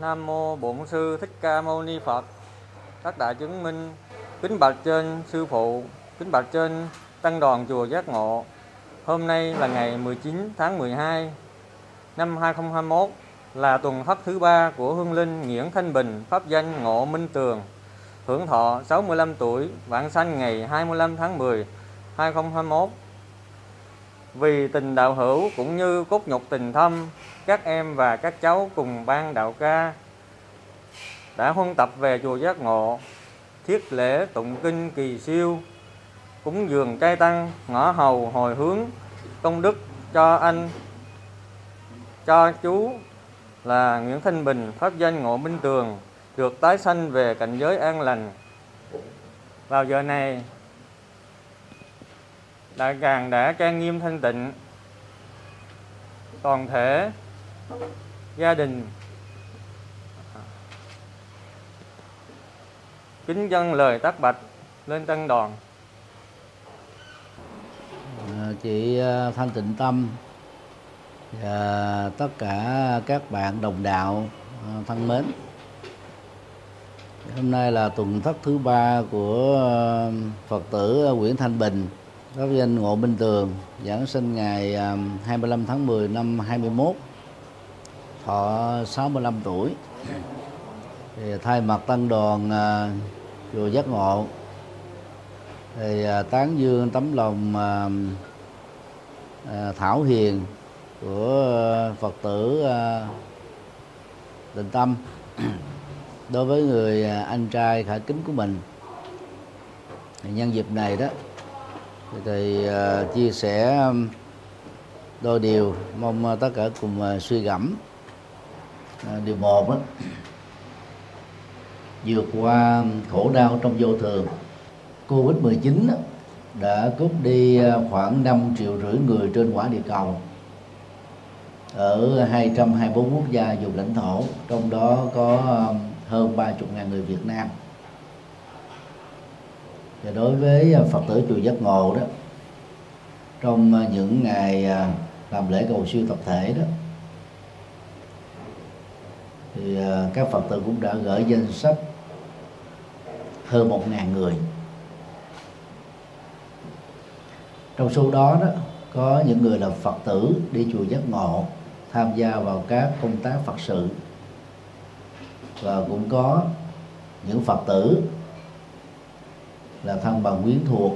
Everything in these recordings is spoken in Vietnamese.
Nam mô Bổn sư Thích Ca Mâu Ni Phật. Các đại chứng minh kính bạch trên sư phụ, kính bạch trên tăng đoàn chùa Giác Ngộ. Hôm nay là ngày 19 tháng 12 năm 2021 là tuần thất thứ ba của Hương Linh Nguyễn Thanh Bình, pháp danh Ngộ Minh Tường. Hưởng thọ 65 tuổi, vạn sanh ngày 25 tháng 10 2021 vì tình đạo hữu cũng như cốt nhục tình thâm, các em và các cháu cùng ban đạo ca đã huân tập về chùa giác ngộ, thiết lễ tụng kinh kỳ siêu, cúng dường trai tăng, ngõ hầu hồi hướng, công đức cho anh, cho chú là Nguyễn Thanh Bình, pháp danh Ngộ Minh Tường, được tái sanh về cảnh giới an lành. Vào giờ này đại càng đã trang nghiêm thanh tịnh, toàn thể gia đình. Kính dân lời tác bạch lên tăng đoàn. À, chị à, Thanh Tịnh Tâm và tất cả các bạn đồng đạo à, thân mến. Hôm nay là tuần thất thứ ba của Phật tử Nguyễn Thanh Bình pháp danh Ngộ Minh Tường, giảng sinh ngày à, 25 tháng 10 năm 21 thọ 65 tuổi. Thì thay mặt tăng đoàn à, chùa giác ngộ, thì à, tán dương tấm lòng thảo hiền của phật tử Tịnh tâm, đối với người anh trai khả kính của mình. Nhân dịp này đó thì, uh, chia sẻ đôi điều mong ờ, tất cả cùng uh, suy gẫm. Uh, điều một đó vượt qua khổ đau trong vô thường. Covid 19 đã cướp đi khoảng 5 triệu rưỡi người trên quả địa cầu. Ở 224 quốc gia vùng lãnh thổ trong đó có hơn 30 ngàn người Việt Nam và đối với à, Phật tử chùa Giác Ngộ đó, trong à, những ngày à, làm lễ cầu siêu tập thể đó, thì các phật tử cũng đã gửi danh sách hơn một ngàn người. Trong số đó đó, có những người là phật tử đi chùa giác ngộ tham gia vào các công tác phật sự. Và cũng có những phật tử là thân bằng quyến thuộc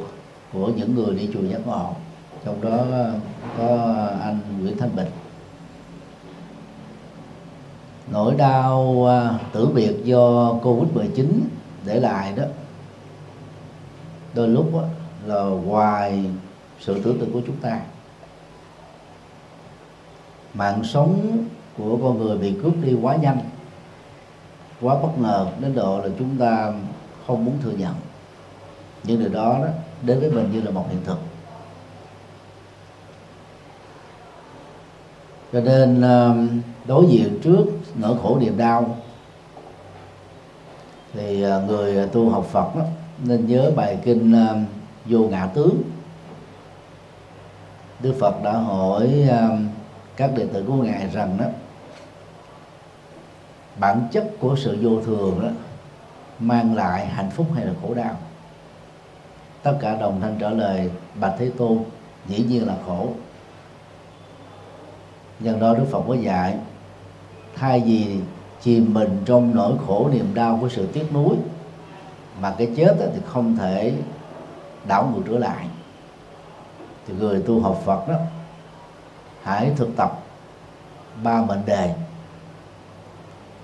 của những người đi chùa giác ngộ. Trong đó ờ, có anh Nguyễn Thanh Bình. Nỗi đau ờ, tử biệt do covid 19 để lại đó đôi lúc đó, là ngoài sự tưởng tượng của chúng ta. Mạng sống của con người bị cướp đi quá nhanh quá bất ngờ đến độ là chúng ta không muốn thừa nhận nhưng điều đó đó đến với mình như là một hiện thực. Cho nên um, đối diện trước nỗi khổ niềm đau thì à, người tu học Phật đó, nên nhớ bài kinh um, vô ngã tướng. Đức Phật đã hỏi um, các đệ tử của ngài rằng đó bản chất của sự vô thường đó mang lại hạnh phúc hay là khổ đau? Tất cả đồng thanh trả lời, bạch thế tôn, dĩ nhiên là khổ. Nhân đó đức phật có dạy, thay vì chìm mình trong nỗi khổ niềm đau của sự tiếc nuối, mà cái chết thì không thể đảo ngược trở lại. Thì người tu học Phật đó, hãy thực tập ba mệnh đề.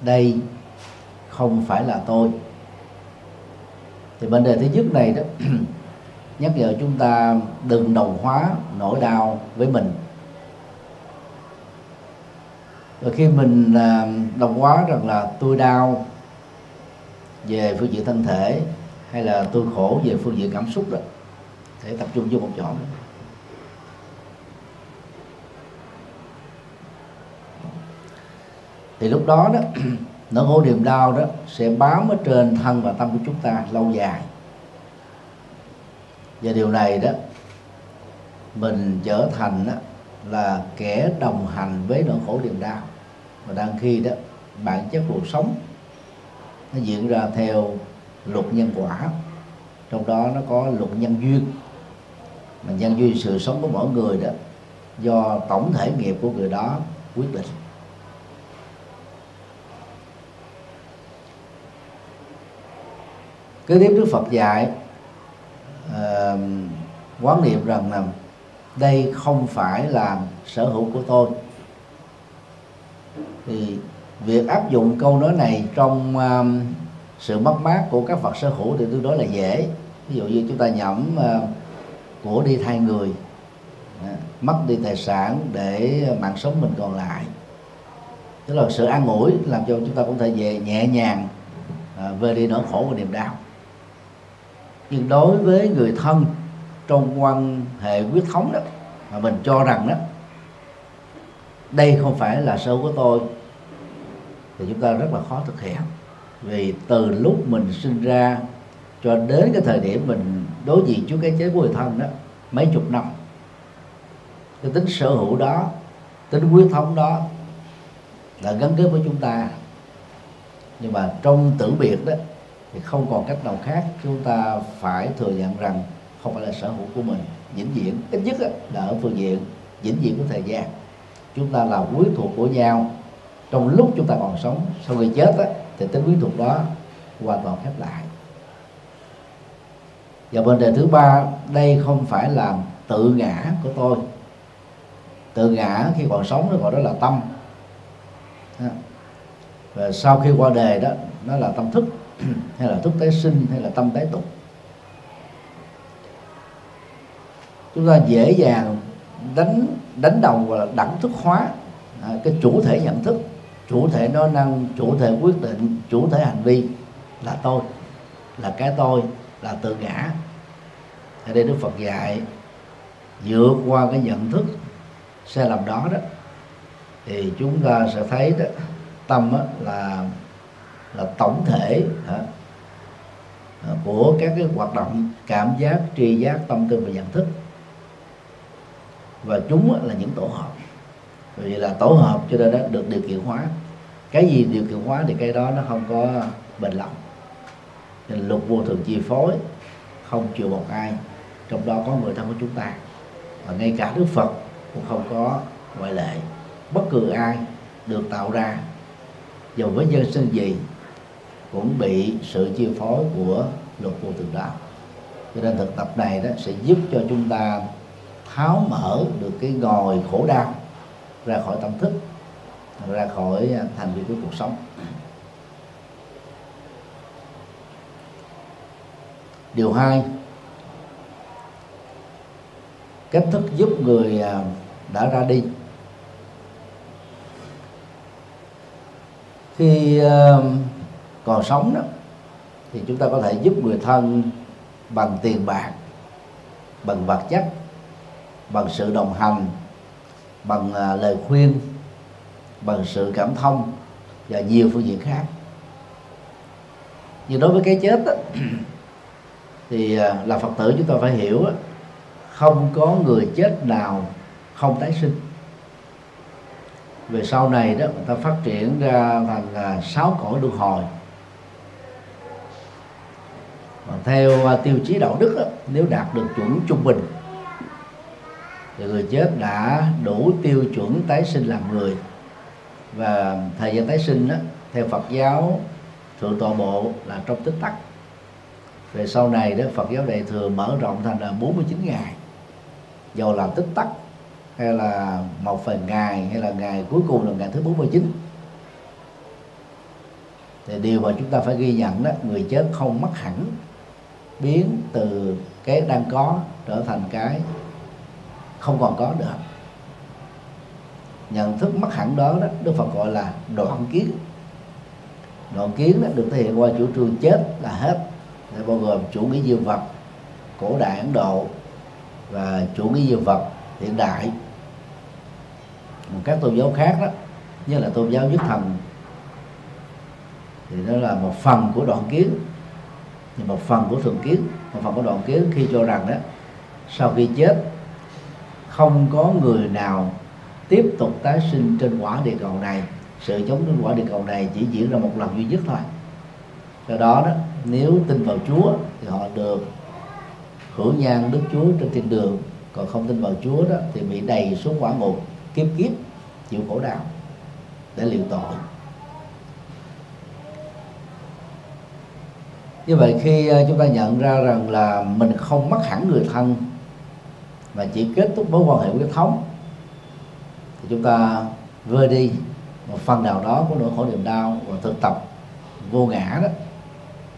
Đây không phải là tôi. Thì mệnh đề thứ nhất này đó nhắc nhở chúng ta đừng đồng hóa nỗi đau với mình. Rồi khi mình à, đồng hóa rằng là tôi đau về phương diện thân thể hay là tôi khổ về phương diện cảm xúc đó, để tập trung vô một chỗ. Thì lúc đó đó, nỗi khổ niềm đau đó sẽ bám ở trên thân và tâm của chúng ta lâu dài và điều này đó mình trở thành đó, là kẻ đồng hành với nỗi khổ niềm đau. Và đang khi đó bản chất cuộc sống nó diễn ra theo luật nhân quả. Trong đó nó có luật nhân duyên. Mà nhân duyên sự sống của mỗi người đó do tổng thể nghiệp của người đó quyết định. Kế tiếp đức phật dạy quán niệm rằng là đây không phải là sở hữu của tôi. Thì việc áp dụng câu nói này trong uh, sự mất mát của các vật sở hữu thì tương đối là dễ. Ví dụ như chúng ta nhẩm uh, của đi thay người uh, mất đi tài sản để mạng sống mình còn lại. Tức là sự an ủi làm cho chúng ta cũng thể về nhẹ nhàng uh, về đi nỗi khổ và niềm đau. Nhưng đối với người thân trong quan hệ huyết thống đó, mà mình cho rằng đó, đây không phải là sâu của tôi, thì chúng ta rất là khó thực hiện. Vì từ lúc mình sinh ra cho đến cái thời điểm mình đối diện trước cái chết của người thân đó, mấy chục năm, cái tính sở hữu đó, tính huyết thống đó là gắn kết với chúng ta. Nhưng mà trong tử biệt đó, thì không còn cách nào khác, chúng ta phải thừa nhận rằng không phải là sở hữu của mình. Vĩnh viễn ít nhất là ở phương diện vĩnh viễn của thời gian. Chúng ta là quý thuộc của nhau. Trong lúc chúng ta còn sống sau khi chết á, thì tính quý thuộc đó hoàn toàn khép lại. Và vấn đề thứ ba đây không phải là tự ngã của tôi. Tự ngã khi còn sống nó gọi đó là tâm. Và sau khi qua đề đó nó là tâm thức hay là thức tái sinh hay là tâm tái tục. Chúng ta dễ dàng đánh đánh đồng và đẳng thức hóa. À, cái chủ thể nhận thức chủ thể nói năng chủ thể quyết định chủ thể hành vi là tôi là cái tôi là tự ngã. Ở đây đức phật dạy vượt qua cái nhận thức sai lầm đó đó thì chúng ta sẽ thấy đó tâm đó là là tổng thể hả, à, của các cái hoạt động cảm giác tri giác tâm tư và nhận thức và chúng là những tổ hợp. Vì là tổ hợp cho nên đó được điều kiện hóa. Cái gì điều kiện hóa thì cái đó nó không có bền lòng nên luật vô thường chi phối, không chịu một ai. Trong đó có người thân của chúng ta. Và ngay cả đức phật cũng không có ngoại lệ. Bất cứ ai được tạo ra dù với nhân sinh gì, cũng bị sự chi phối của luật vô thường đó. Cho nên thực tập này đó sẽ giúp cho chúng ta tháo mở được cái ngòi khổ đau ra khỏi tâm thức, ra khỏi à, thành viên của cuộc sống. Điều hai, cách thức giúp người à, đã ra đi. Khi à, còn sống đó, thì chúng ta có thể giúp người thân bằng tiền bạc, bằng vật chất bằng sự đồng hành bằng à, lời khuyên bằng sự cảm thông và nhiều phương diện khác. Nhưng đối với cái chết đó, thì à, là phật tử chúng ta phải hiểu không có người chết nào không tái sinh. Về sau này đó người ta phát triển ra thành à, sáu cõi luân hồi. Theo tiêu chí đạo đức đó, nếu đạt được chuẩn trung bình thì người chết đã đủ tiêu chuẩn tái sinh làm người. Và thời gian tái sinh đó, theo Phật giáo thượng tọa bộ là trong tích tắc. Về sau này đó Phật giáo đại thừa mở rộng thành là 49 ngày. Dầu là tích tắc hay là một phần ngày hay là ngày cuối cùng là ngày thứ 49 thì điều mà chúng ta phải ghi nhận đó người chết không mất hẳn biến từ cái đang có trở thành cái không còn có được nhận thức mất hẳn đó, đó đức phật gọi là đoạn kiến. Đoạn kiến đó được thể hiện qua chủ trương chết là hết. Để bao gồm chủ nghĩa diệu vật cổ đại ấn độ và chủ nghĩa diệu vật hiện đại. Một các tôn giáo khác đó như là tôn giáo nhất thần thì đó là một phần của đoạn kiến. Nhưng một phần của thường kiến một phần của đoạn kiến khi cho rằng đó sau khi chết không có người nào tiếp tục tái sinh trên quả địa cầu này. Sự chống trên quả địa cầu này chỉ diễn ra một lần duy nhất thôi. Do đó đó, nếu tin vào Chúa thì họ được hưởng nhan Đức Chúa trên thiên đường. Còn không tin vào Chúa đó thì bị đầy xuống quả ngục, kiếp kiếp, chịu khổ đau để liệu tội. Như vậy khi ờ, chúng ta nhận ra rằng là mình không mất hẳn người thân mà chỉ kết thúc mối quan hệ huyết thống. Thì chúng ta vơi đi một phần nào đó của nỗi khổ niềm đau và thực tập vô ngã đó.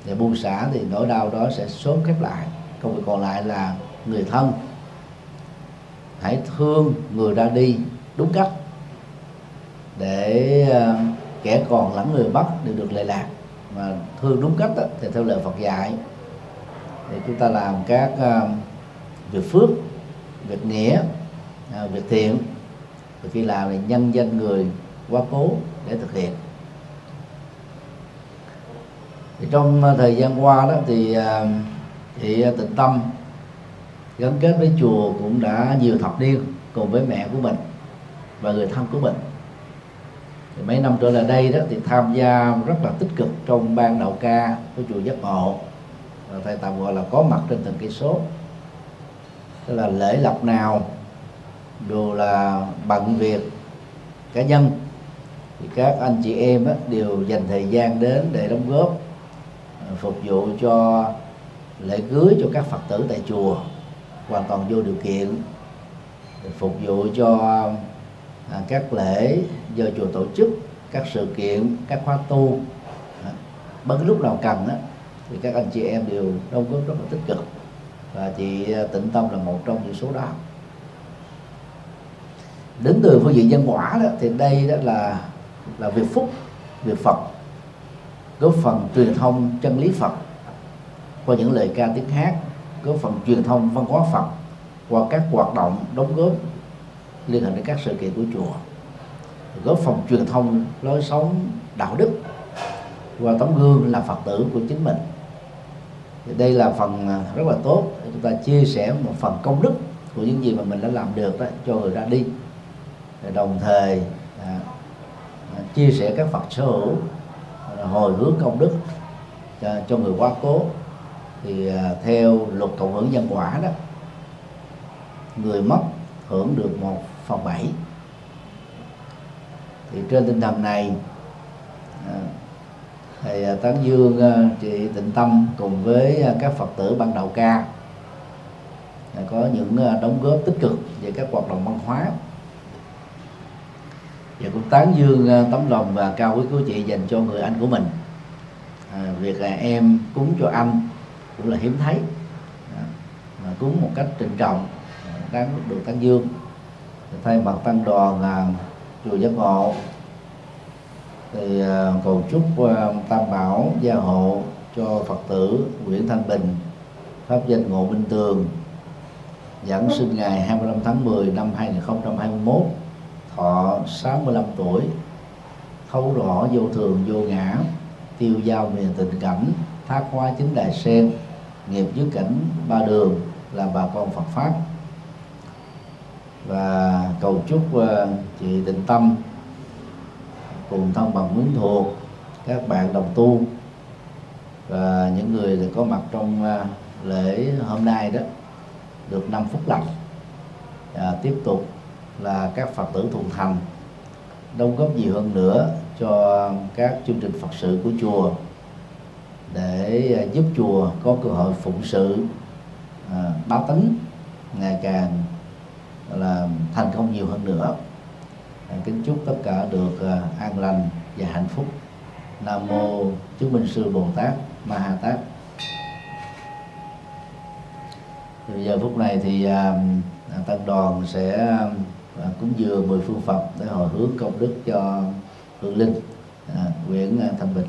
Để buông xả thì nỗi đau đó sẽ sớm khép lại. Công việc còn lại là người thân. Hãy thương người ra đi đúng cách. Để ờ, kẻ còn lẫn người mất đều được lệ lạc. Mà thương đúng cách đó, thì theo lời Phật dạy thì chúng ta làm các uh, việc phước việc nghĩa à, việc thiện và khi làm thì nhân danh người quá cố để thực hiện. Thì trong à, thời gian qua đó thì à, thì chị tịnh tâm gắn kết với chùa cũng đã nhiều thập niên cùng với mẹ của mình và người thân của mình. Thì mấy năm trở lại đây đó thì tham gia rất là tích cực trong ban đạo ca của chùa giác ngộ. Thầy tạm gọi là có mặt trên từng cây số tức là lễ lọc nào dù là bận việc cá nhân thì các anh chị em á, đều dành thời gian đến để đóng góp ờ, phục vụ cho lễ cưới cho các phật tử tại chùa hoàn toàn vô điều kiện phục vụ cho à, các lễ do chùa tổ chức các sự kiện các khóa tu à, bất bất lúc nào cần đó, thì các anh chị em đều đóng góp rất là tích cực và chị à, tịnh tâm là một trong những số đó. Đến từ phương diện nhân quả đó, thì đây đó là là việc phúc, việc phật, góp phần truyền thông chân lý phật, qua những lời ca tiếng hát, góp phần truyền thông văn hóa phật, qua các hoạt động đóng góp liên hệ đến các sự kiện của chùa, góp phần truyền thông lối sống đạo đức, qua tấm gương là phật tử của chính mình thì đây là phần à, rất là tốt chúng ta chia sẻ một phần công đức của những gì mà mình đã làm được đó cho người ra đi. Đồng thời à, à, chia sẻ các phật sở hữu à, hồi hướng công đức cho, cho người quá cố. Thì à, theo luật cộng hưởng nhân quả đó người mất hưởng được một phần bảy. Thì trên tinh thần này à, thầy à, tán dương à, chị tịnh tâm cùng với à, các phật tử ban đầu ca có những đóng góp tích cực về các hoạt động văn hóa. Và cũng tán dương tấm lòng và cao quý của chị dành cho người anh của mình. À, việc là em cúng cho anh cũng là hiếm thấy à, mà cúng một cách trịnh trọng đáng được tán dương. Thay mặt tăng đoàn là chùa giác ngộ thì à, cầu chúc à, tam bảo gia hộ cho phật tử nguyễn thanh bình, pháp danh ngộ minh tường, giảng sinh ngày 25 tháng 10 năm 2021 thọ 65 tuổi, thấu rõ vô thường, vô ngã, tiêu giao miền tình cảnh thác hóa chính đại sen, nghiệp dưới cảnh ba đường là bà con Phật pháp. Và cầu chúc à, chị Tịnh Tâm cùng thân bằng quyến thuộc các bạn đồng tu. Và những người có mặt trong à, lễ hôm nay đó được 5 phút lặng à, tiếp tục là các phật tử thuận thành đóng góp nhiều hơn nữa cho các chương trình phật sự của chùa để à, giúp chùa có cơ hội phụng sự à, báo tính ngày càng là thành công nhiều hơn nữa kính chúc tất cả được à, an lành và hạnh phúc. Nam mô chứng minh sư bồ tát ma ha tát. Thì giờ phút này thì à, à, tăng đoàn sẽ cúng dường mười phương phật để hồi hướng công đức cho hương linh à, nguyễn thanh bình